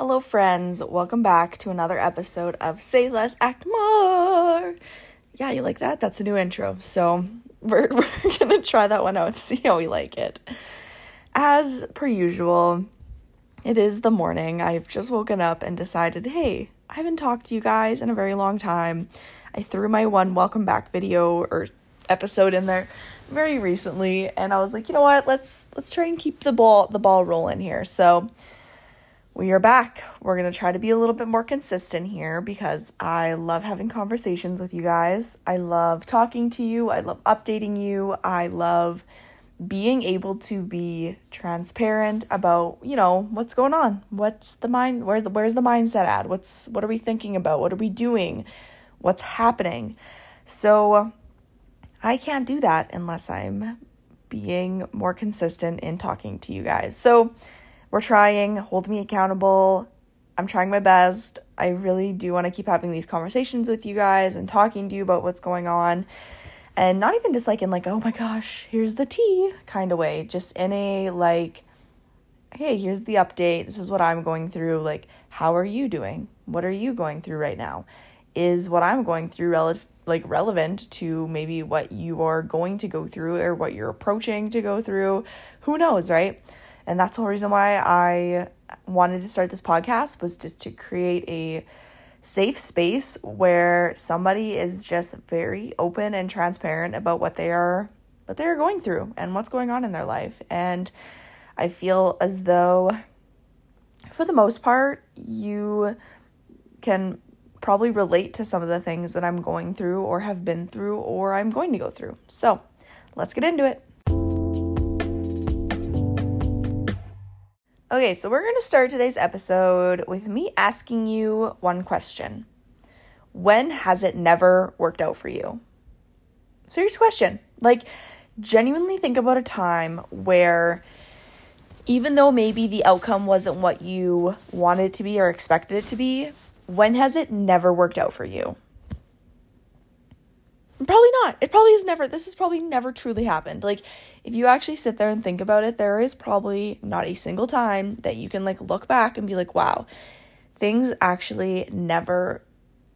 Hello, friends. Welcome back to another episode of Say Less, Act More. Yeah, you like that? That's a new intro. So we're, we're going to try that one out and see how we like it. As per usual, it is the morning. I've just woken up and decided, hey, I haven't talked to you guys in a very long time. I threw my one welcome back video or episode in there very recently and I was like, you know what? Let's let's try and keep the ball the ball rolling here. So we are back. We're going to try to be a little bit more consistent here because I love having conversations with you guys. I love talking to you. I love updating you. I love being able to be transparent about, you know, what's going on. What's the mind where's the where's the mindset at? What's what are we thinking about? What are we doing? What's happening? So I can't do that unless I'm being more consistent in talking to you guys. So we're trying, hold me accountable. I'm trying my best. I really do want to keep having these conversations with you guys and talking to you about what's going on. And not even just like in like, oh my gosh, here's the tea kind of way, just in a like, hey, here's the update. This is what I'm going through. Like, how are you doing? What are you going through right now? Is what I'm going through relative like relevant to maybe what you are going to go through or what you're approaching to go through? Who knows, right? And that's the whole reason why I wanted to start this podcast was just to create a safe space where somebody is just very open and transparent about what they are what they are going through and what's going on in their life. And I feel as though for the most part you can probably relate to some of the things that I'm going through or have been through or I'm going to go through. So, let's get into it. Okay, so we're going to start today's episode with me asking you one question When has it never worked out for you? Serious question. Like, genuinely think about a time where even though maybe the outcome wasn't what you wanted it to be or expected it to be, when has it never worked out for you? Probably not. It probably has never, this has probably never truly happened. Like, if you actually sit there and think about it, there is probably not a single time that you can like look back and be like, wow, things actually never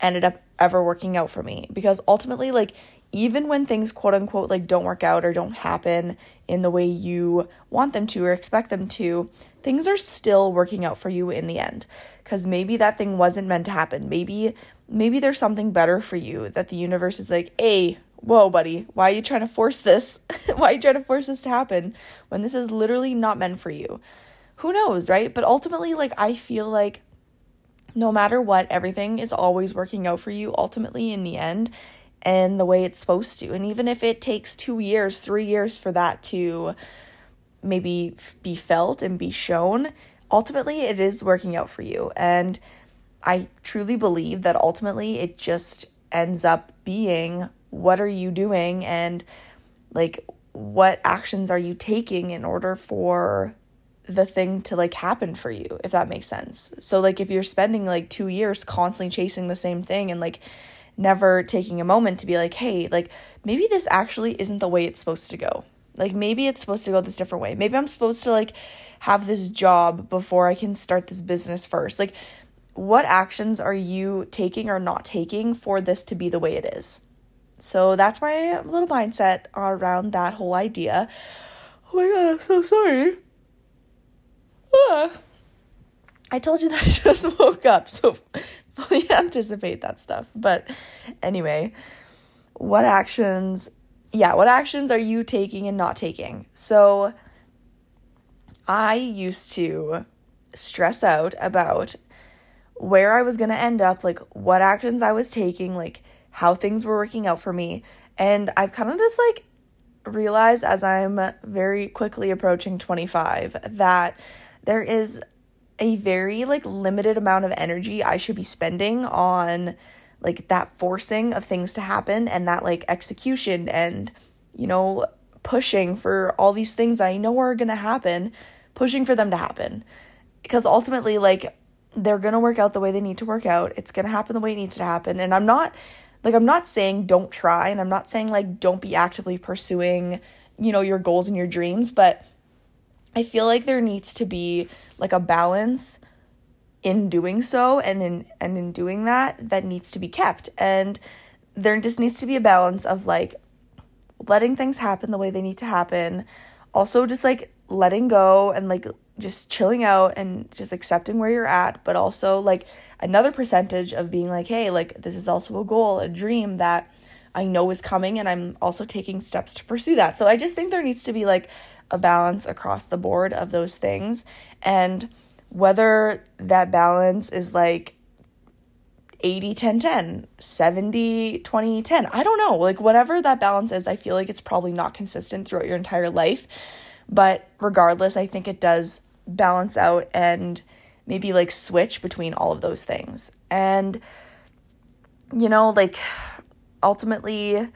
ended up ever working out for me. Because ultimately, like, even when things quote unquote like don't work out or don't happen in the way you want them to or expect them to, things are still working out for you in the end. Cuz maybe that thing wasn't meant to happen. Maybe maybe there's something better for you that the universe is like, hey, whoa, buddy, why are you trying to force this? why are you trying to force this to happen when this is literally not meant for you? Who knows, right? But ultimately, like, I feel like no matter what, everything is always working out for you ultimately in the end and the way it's supposed to. And even if it takes two years, three years for that to maybe be felt and be shown, ultimately it is working out for you. And I truly believe that ultimately it just ends up being what are you doing and like what actions are you taking in order for the thing to like happen for you if that makes sense. So like if you're spending like 2 years constantly chasing the same thing and like never taking a moment to be like, "Hey, like maybe this actually isn't the way it's supposed to go." Like maybe it's supposed to go this different way. Maybe I'm supposed to like have this job before I can start this business first. Like what actions are you taking or not taking for this to be the way it is? So that's my little mindset around that whole idea. Oh my god, I'm so sorry. Ah. I told you that I just woke up, so fully anticipate that stuff. But anyway, what actions, yeah, what actions are you taking and not taking? So I used to stress out about where I was going to end up, like what actions I was taking, like how things were working out for me. And I've kind of just like realized as I'm very quickly approaching 25 that there is a very like limited amount of energy I should be spending on like that forcing of things to happen and that like execution and you know pushing for all these things I know are going to happen, pushing for them to happen. Because ultimately like they're going to work out the way they need to work out. It's going to happen the way it needs to happen. And I'm not like I'm not saying don't try and I'm not saying like don't be actively pursuing, you know, your goals and your dreams, but I feel like there needs to be like a balance in doing so and in and in doing that that needs to be kept and there just needs to be a balance of like letting things happen the way they need to happen also just like letting go and like just chilling out and just accepting where you're at but also like another percentage of being like hey like this is also a goal a dream that I know is coming and I'm also taking steps to pursue that. So I just think there needs to be like a balance across the board of those things. And whether that balance is like 80 10 10 70 20 10 i don't know. Like whatever that balance is i feel like it's probably not consistent throughout your entire life but regardless i think it does balance out and maybe like switch between all of those things. And you know like ultimately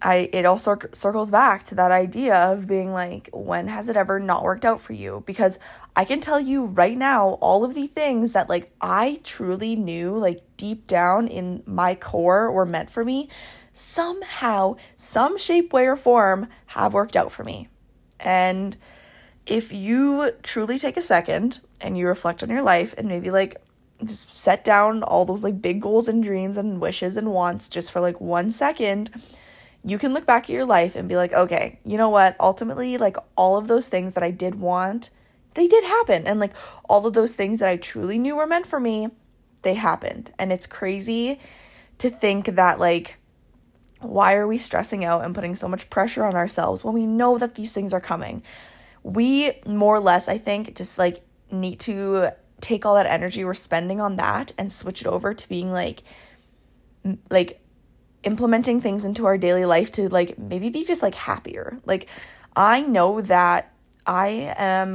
I it all cir- circles back to that idea of being like when has it ever not worked out for you? Because I can tell you right now all of the things that like I truly knew like deep down in my core were meant for me somehow some shape way or form have worked out for me and if you truly take a second and you reflect on your life and maybe like just set down all those like big goals and dreams and wishes and wants just for like one second you can look back at your life and be like, okay, you know what? Ultimately, like all of those things that I did want, they did happen. And like all of those things that I truly knew were meant for me, they happened. And it's crazy to think that, like, why are we stressing out and putting so much pressure on ourselves when we know that these things are coming? We more or less, I think, just like need to take all that energy we're spending on that and switch it over to being like, like implementing things into our daily life to like maybe be just like happier. Like I know that I am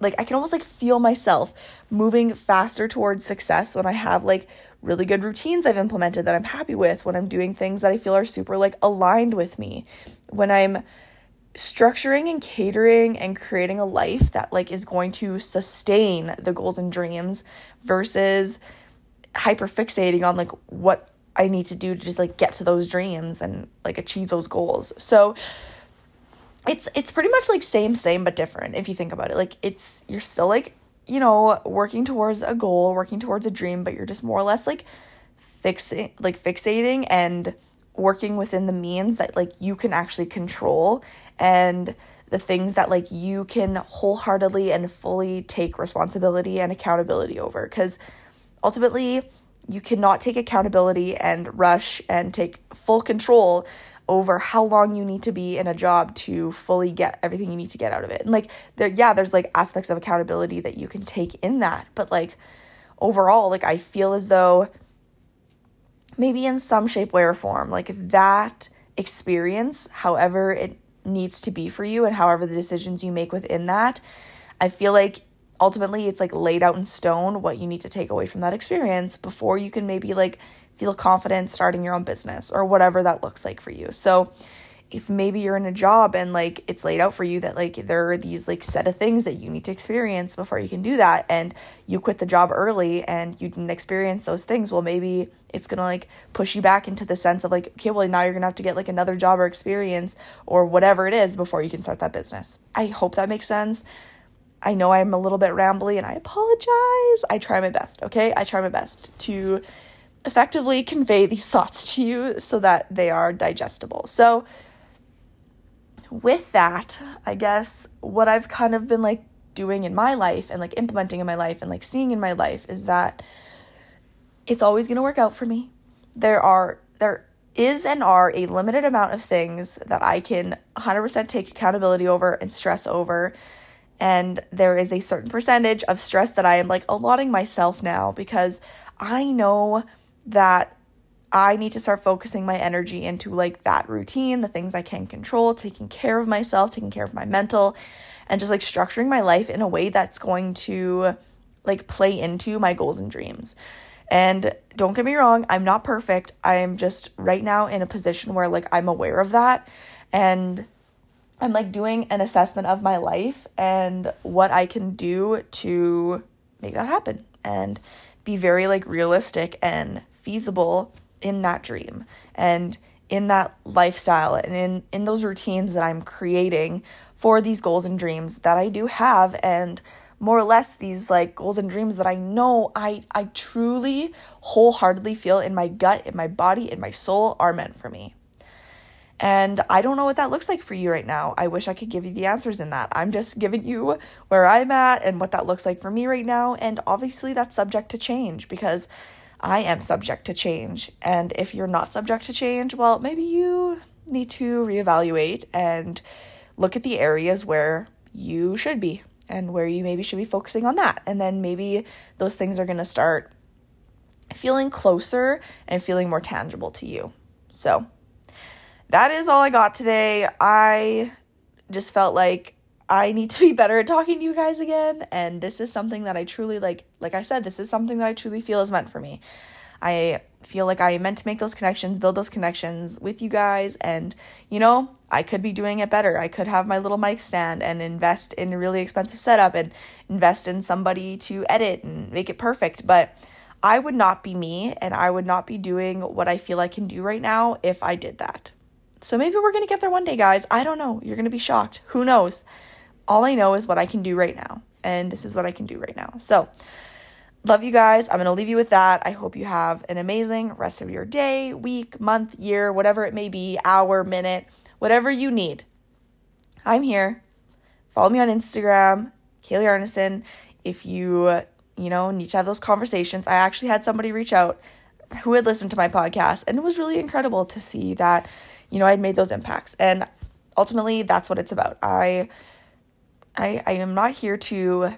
like I can almost like feel myself moving faster towards success when I have like really good routines I've implemented that I'm happy with, when I'm doing things that I feel are super like aligned with me, when I'm structuring and catering and creating a life that like is going to sustain the goals and dreams versus hyper fixating on like what I need to do to just like get to those dreams and like achieve those goals. So it's it's pretty much like same same but different if you think about it. Like it's you're still like, you know, working towards a goal, working towards a dream, but you're just more or less like fixing like fixating and working within the means that like you can actually control and the things that like you can wholeheartedly and fully take responsibility and accountability over. Cuz ultimately you cannot take accountability and rush and take full control over how long you need to be in a job to fully get everything you need to get out of it. And like there yeah, there's like aspects of accountability that you can take in that, but like overall like I feel as though maybe in some shape way or form like that experience, however it needs to be for you and however the decisions you make within that, I feel like ultimately it's like laid out in stone what you need to take away from that experience before you can maybe like feel confident starting your own business or whatever that looks like for you. So if maybe you're in a job and like it's laid out for you that like there are these like set of things that you need to experience before you can do that and you quit the job early and you didn't experience those things well maybe it's gonna like push you back into the sense of like okay well now you're gonna have to get like another job or experience or whatever it is before you can start that business i hope that makes sense I know I'm a little bit rambly and I apologize. I try my best, okay? I try my best to effectively convey these thoughts to you so that they are digestible. So, with that, I guess what I've kind of been like doing in my life and like implementing in my life and like seeing in my life is that it's always going to work out for me. There are there is and are a limited amount of things that I can 100% take accountability over and stress over and there is a certain percentage of stress that I am like allotting myself now because I know that I need to start focusing my energy into like that routine, the things I can control, taking care of myself, taking care of my mental, and just like structuring my life in a way that's going to like play into my goals and dreams. And don't get me wrong, I'm not perfect. I'm just right now in a position where like I'm aware of that and I'm like doing an assessment of my life and what I can do to make that happen and be very like realistic and feasible in that dream and in that lifestyle and in in those routines that I'm creating for these goals and dreams that I do have and more or less these like goals and dreams that I know I I truly wholeheartedly feel in my gut, in my body, in my soul are meant for me. And I don't know what that looks like for you right now. I wish I could give you the answers in that. I'm just giving you where I'm at and what that looks like for me right now. And obviously, that's subject to change because I am subject to change. And if you're not subject to change, well, maybe you need to reevaluate and look at the areas where you should be and where you maybe should be focusing on that. And then maybe those things are going to start feeling closer and feeling more tangible to you. So, that is all I got today. I just felt like I need to be better at talking to you guys again. And this is something that I truly like. Like I said, this is something that I truly feel is meant for me. I feel like I meant to make those connections, build those connections with you guys. And, you know, I could be doing it better. I could have my little mic stand and invest in a really expensive setup and invest in somebody to edit and make it perfect. But I would not be me and I would not be doing what I feel I can do right now if I did that. So maybe we're going to get there one day, guys. I don't know. You're going to be shocked. Who knows? All I know is what I can do right now. And this is what I can do right now. So, love you guys. I'm going to leave you with that. I hope you have an amazing rest of your day, week, month, year, whatever it may be, hour, minute, whatever you need. I'm here. Follow me on Instagram, Kayli Arnason. If you, you know, need to have those conversations, I actually had somebody reach out who had listened to my podcast, and it was really incredible to see that, you know, I'd made those impacts. And ultimately, that's what it's about. I, I, I am not here to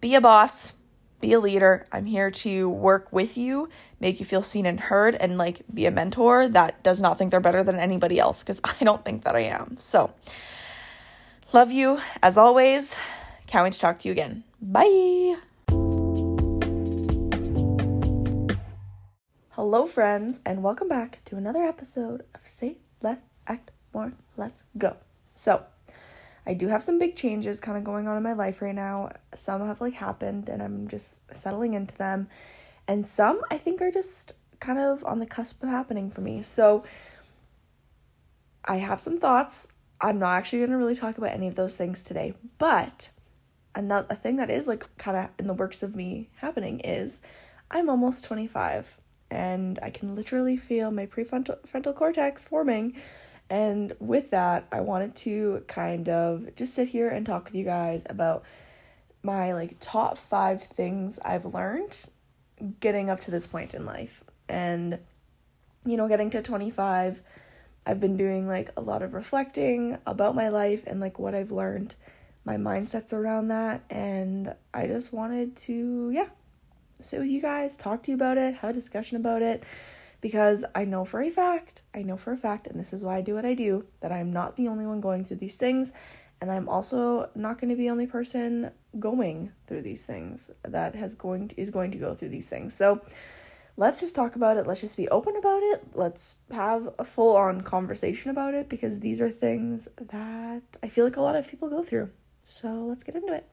be a boss, be a leader. I'm here to work with you, make you feel seen and heard, and like be a mentor that does not think they're better than anybody else because I don't think that I am. So, love you as always. Can't wait to talk to you again. Bye. Hello, friends, and welcome back to another episode of Say Less, Act More, Let's Go. So, I do have some big changes kind of going on in my life right now. Some have like happened and I'm just settling into them. And some I think are just kind of on the cusp of happening for me. So I have some thoughts. I'm not actually going to really talk about any of those things today, but another a thing that is like kind of in the works of me happening is I'm almost 25 and I can literally feel my prefrontal frontal cortex forming and with that, I wanted to kind of just sit here and talk with you guys about my like top 5 things I've learned getting up to this point in life. And you know, getting to 25, I've been doing like a lot of reflecting about my life and like what I've learned, my mindsets around that, and I just wanted to yeah, sit with you guys, talk to you about it, have a discussion about it because I know for a fact, I know for a fact, and this is why I do what I do, that I'm not the only one going through these things. And I'm also not going to be the only person going through these things that has going to, is going to go through these things. So let's just talk about it. Let's just be open about it. Let's have a full on conversation about it because these are things that I feel like a lot of people go through. So let's get into it.